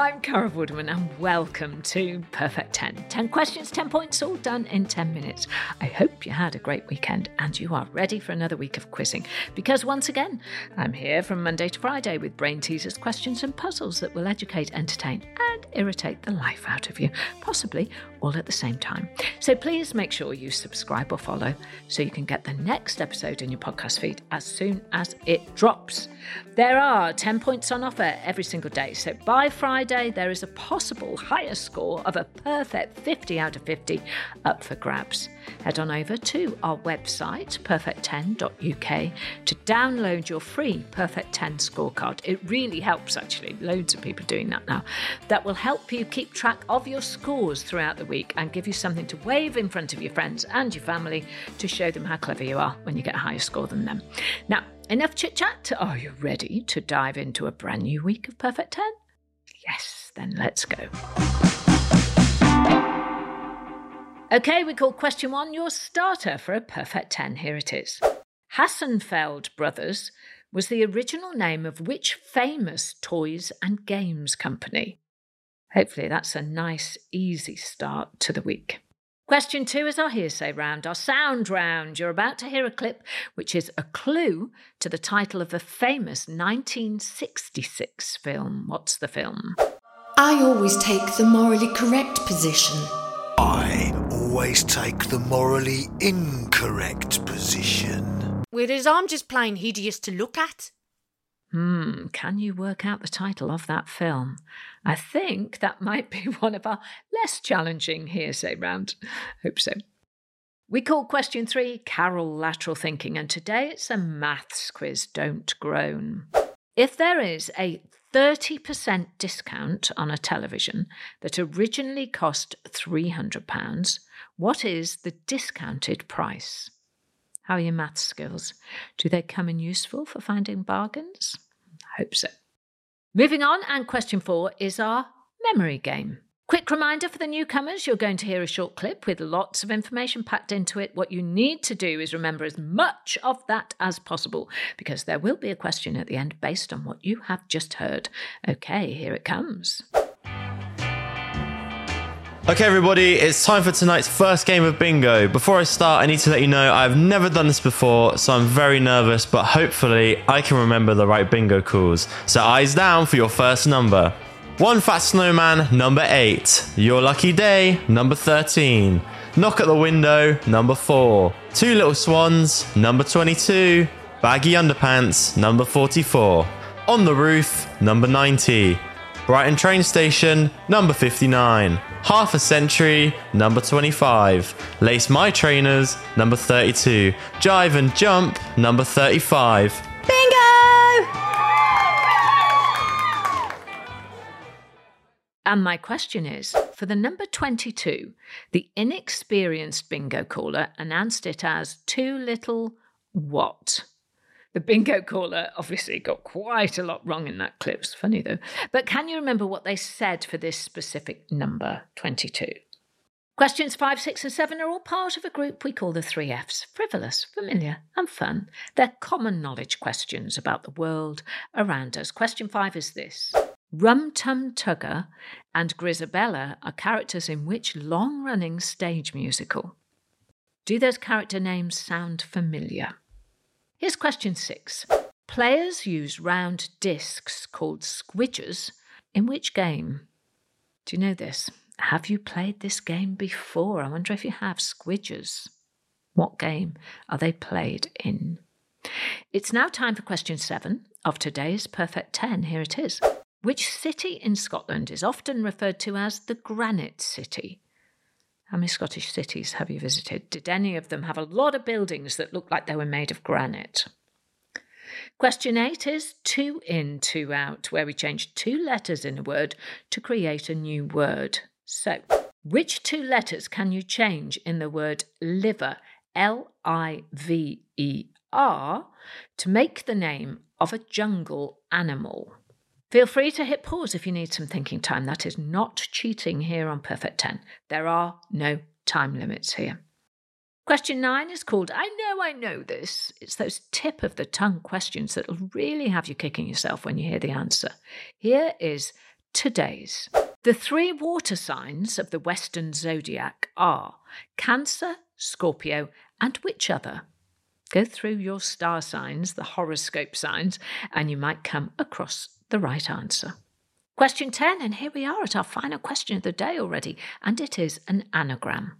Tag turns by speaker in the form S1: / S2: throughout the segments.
S1: I'm Carol Vorderman, and welcome to Perfect 10. 10 questions, 10 points, all done in 10 minutes. I hope you had a great weekend and you are ready for another week of quizzing. Because once again, I'm here from Monday to Friday with brain teasers, questions, and puzzles that will educate, entertain, and irritate the life out of you, possibly all at the same time. So please make sure you subscribe or follow so you can get the next episode in your podcast feed as soon as it drops. There are 10 points on offer every single day, so by Friday, there is a possible higher score of a perfect 50 out of 50 up for grabs. Head on over to our website, perfect10.uk, to download your free Perfect 10 scorecard. It really helps, actually. Loads of people doing that now. That will help you keep track of your scores throughout the week and give you something to wave in front of your friends and your family to show them how clever you are when you get a higher score than them. Now, enough chit chat. Are you ready to dive into a brand new week of Perfect 10? Yes, then let's go. Okay, we call question one your starter for a perfect 10. Here it is. Hassenfeld Brothers was the original name of which famous toys and games company? Hopefully, that's a nice, easy start to the week. Question two is our hearsay round, our sound round. You're about to hear a clip which is a clue to the title of a famous 1966 film. What's the film?
S2: I always take the morally correct position.
S3: I always take the morally incorrect position.
S4: With his arm just plain hideous to look at.
S1: Hmm, can you work out the title of that film? I think that might be one of our less challenging hearsay round. Hope so. We call question three Carol Lateral Thinking, and today it's a maths quiz. Don't groan. If there is a 30% discount on a television that originally cost £300, what is the discounted price? How are your maths skills? Do they come in useful for finding bargains? I hope so. Moving on, and question four is our memory game. Quick reminder for the newcomers you're going to hear a short clip with lots of information packed into it. What you need to do is remember as much of that as possible because there will be a question at the end based on what you have just heard. Okay, here it comes.
S5: Okay, everybody, it's time for tonight's first game of bingo. Before I start, I need to let you know I've never done this before, so I'm very nervous, but hopefully I can remember the right bingo calls. So, eyes down for your first number. One Fat Snowman, number 8. Your Lucky Day, number 13. Knock at the Window, number 4. Two Little Swans, number 22. Baggy Underpants, number 44. On the Roof, number 90. Brighton Train Station, number 59. Half a Century, number 25. Lace My Trainers, number 32. Jive and Jump, number 35. Bingo!
S1: And my question is for the number 22, the inexperienced bingo caller announced it as too little what? The bingo caller obviously got quite a lot wrong in that clip. It's funny though. But can you remember what they said for this specific number 22? Questions 5, 6, and 7 are all part of a group we call the three Fs frivolous, familiar, and fun. They're common knowledge questions about the world around us. Question 5 is this Rum Tum Tugger and Grisabella are characters in which long running stage musical? Do those character names sound familiar? Here's question six. Players use round discs called squidgers in which game? Do you know this? Have you played this game before? I wonder if you have squidgers. What game are they played in? It's now time for question seven of today's Perfect 10. Here it is. Which city in Scotland is often referred to as the Granite City? How many Scottish cities have you visited? Did any of them have a lot of buildings that looked like they were made of granite? Question eight is two in, two out, where we change two letters in a word to create a new word. So, which two letters can you change in the word liver, L I V E R, to make the name of a jungle animal? Feel free to hit pause if you need some thinking time. That is not cheating here on Perfect 10. There are no time limits here. Question nine is called I Know I Know This. It's those tip of the tongue questions that'll really have you kicking yourself when you hear the answer. Here is today's. The three water signs of the Western zodiac are Cancer, Scorpio, and which other? Go through your star signs, the horoscope signs, and you might come across the right answer. Question 10, and here we are at our final question of the day already, and it is an anagram.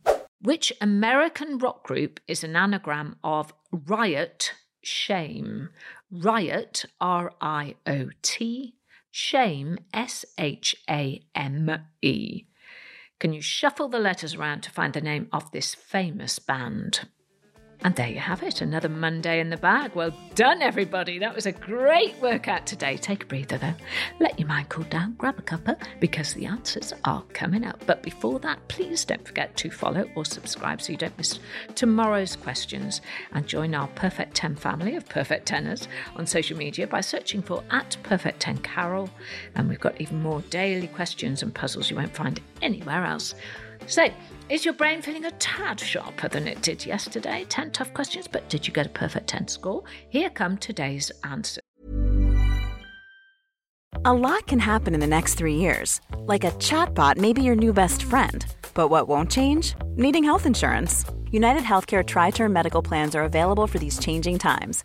S1: Which American rock group is an anagram of riot, shame? Riot, R I O T, shame, S H A M E. Can you shuffle the letters around to find the name of this famous band? And there you have it, another Monday in the bag. Well done, everybody. That was a great workout today. Take a breather, though. Let your mind cool down, grab a cuppa, because the answers are coming up. But before that, please don't forget to follow or subscribe so you don't miss tomorrow's questions. And join our Perfect 10 family of Perfect Tenors on social media by searching for at Perfect 10 Carol. And we've got even more daily questions and puzzles you won't find anywhere else. So, is your brain feeling a tad sharper than it did yesterday? 10 tough questions, but did you get a perfect 10 score? Here come today's answers.
S6: A lot can happen in the next three years. Like a chatbot may be your new best friend. But what won't change? Needing health insurance. United Healthcare Tri Term Medical Plans are available for these changing times.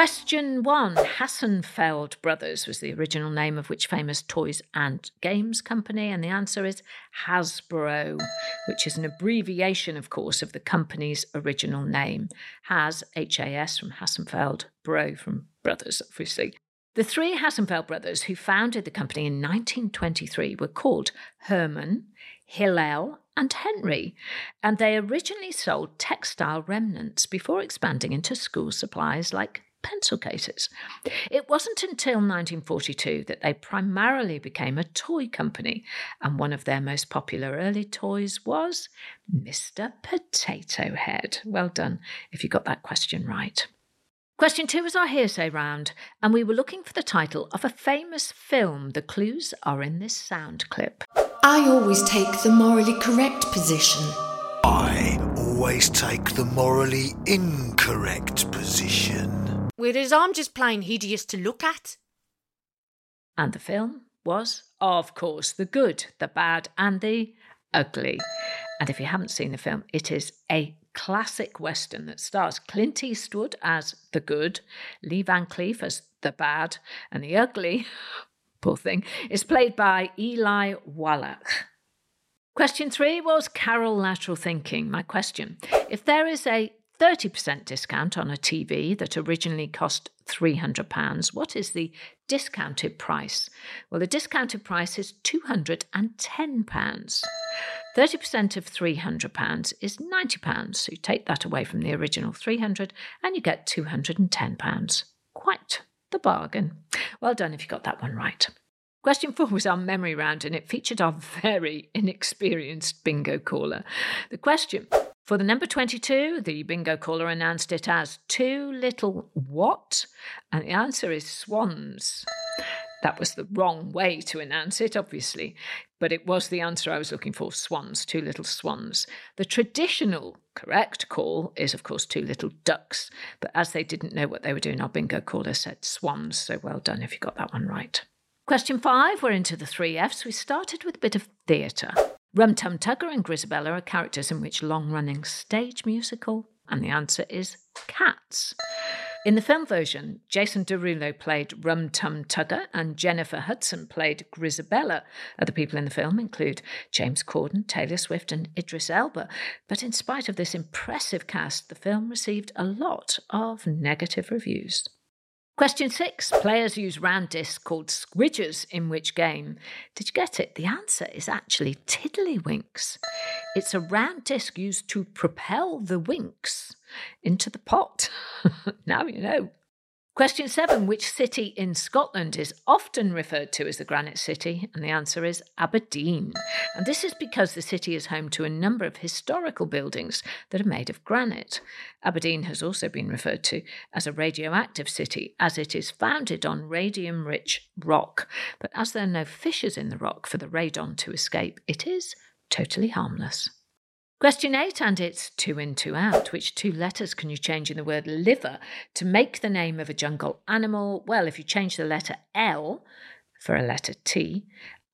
S1: Question one Hassenfeld Brothers was the original name of which famous toys and games company? And the answer is Hasbro, which is an abbreviation, of course, of the company's original name. Has, H A S from Hassenfeld, Bro from Brothers, obviously. The three Hassenfeld brothers who founded the company in 1923 were called Herman, Hillel, and Henry, and they originally sold textile remnants before expanding into school supplies like pencil cases. It wasn't until 1942 that they primarily became a toy company, and one of their most popular early toys was Mr. Potato Head. Well done if you got that question right. Question two is our hearsay round, and we were looking for the title of a famous film. The clues are in this sound clip.
S2: I always take the morally correct position.
S3: I always take the morally incorrect position.
S4: His arm just plain hideous to look at.
S1: And the film was, of course, the good, the bad, and the ugly. And if you haven't seen the film, it is a classic western that stars Clint Eastwood as the good, Lee Van Cleef as the bad, and the ugly, poor thing, is played by Eli Wallach. Question three was Carol lateral thinking. My question If there is a 30% discount on a TV that originally cost £300, what is the discounted price? Well, the discounted price is £210. 30% of £300 is £90, so you take that away from the original 300 and you get £210. Quite the bargain. Well done if you got that one right. Question four was our memory round, and it featured our very inexperienced bingo caller. The question for the number 22, the bingo caller announced it as two little what? And the answer is swans. That was the wrong way to announce it, obviously, but it was the answer I was looking for swans, two little swans. The traditional correct call is, of course, two little ducks, but as they didn't know what they were doing, our bingo caller said swans, so well done if you got that one right. Question five, we're into the three Fs. We started with a bit of theatre. Rum Tum Tugger and Grisabella are characters in which long running stage musical? And the answer is Cats. In the film version, Jason Derulo played Rum Tum Tugger and Jennifer Hudson played Grisabella. Other people in the film include James Corden, Taylor Swift, and Idris Elba. But in spite of this impressive cast, the film received a lot of negative reviews. Question six Players use round discs called squidgers in which game? Did you get it? The answer is actually tiddlywinks. It's a round disc used to propel the winks into the pot. now you know. Question seven Which city in Scotland is often referred to as the Granite City? And the answer is Aberdeen. And this is because the city is home to a number of historical buildings that are made of granite. Aberdeen has also been referred to as a radioactive city as it is founded on radium rich rock. But as there are no fissures in the rock for the radon to escape, it is totally harmless. Question eight, and it's two in, two out. Which two letters can you change in the word liver to make the name of a jungle animal? Well, if you change the letter L for a letter T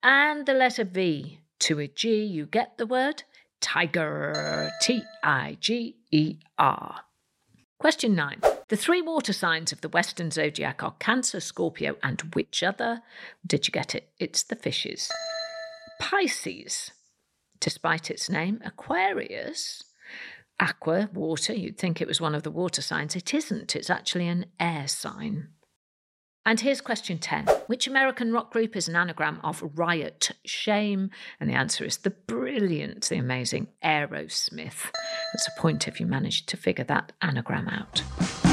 S1: and the letter V to a G, you get the word tiger. T I G E R. Question nine. The three water signs of the Western zodiac are Cancer, Scorpio, and which other? Did you get it? It's the fishes. Pisces despite its name, Aquarius. Aqua, water, you'd think it was one of the water signs. It isn't, it's actually an air sign. And here's question 10 Which American rock group is an anagram of riot, shame? And the answer is the brilliant, the amazing Aerosmith. That's a point if you managed to figure that anagram out.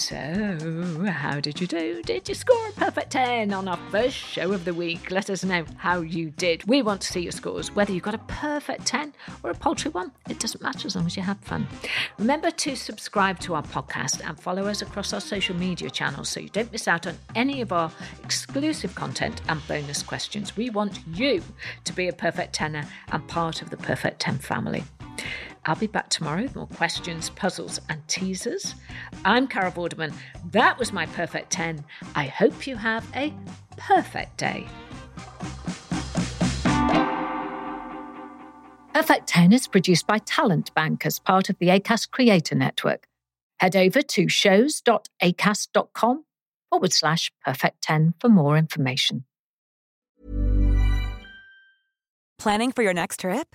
S1: So, how did you do? Did you score a perfect 10 on our first show of the week? Let us know how you did. We want to see your scores, whether you got a perfect 10 or a paltry one. It doesn't matter as long as you had fun. Remember to subscribe to our podcast and follow us across our social media channels so you don't miss out on any of our exclusive content and bonus questions. We want you to be a perfect tenner and part of the Perfect 10 family. I'll be back tomorrow with more questions, puzzles, and teasers. I'm Carol Vorderman. That was my perfect 10. I hope you have a perfect day. Perfect 10 is produced by Talent Bank as part of the ACAST Creator Network. Head over to shows.acast.com forward slash perfect 10 for more information.
S7: Planning for your next trip?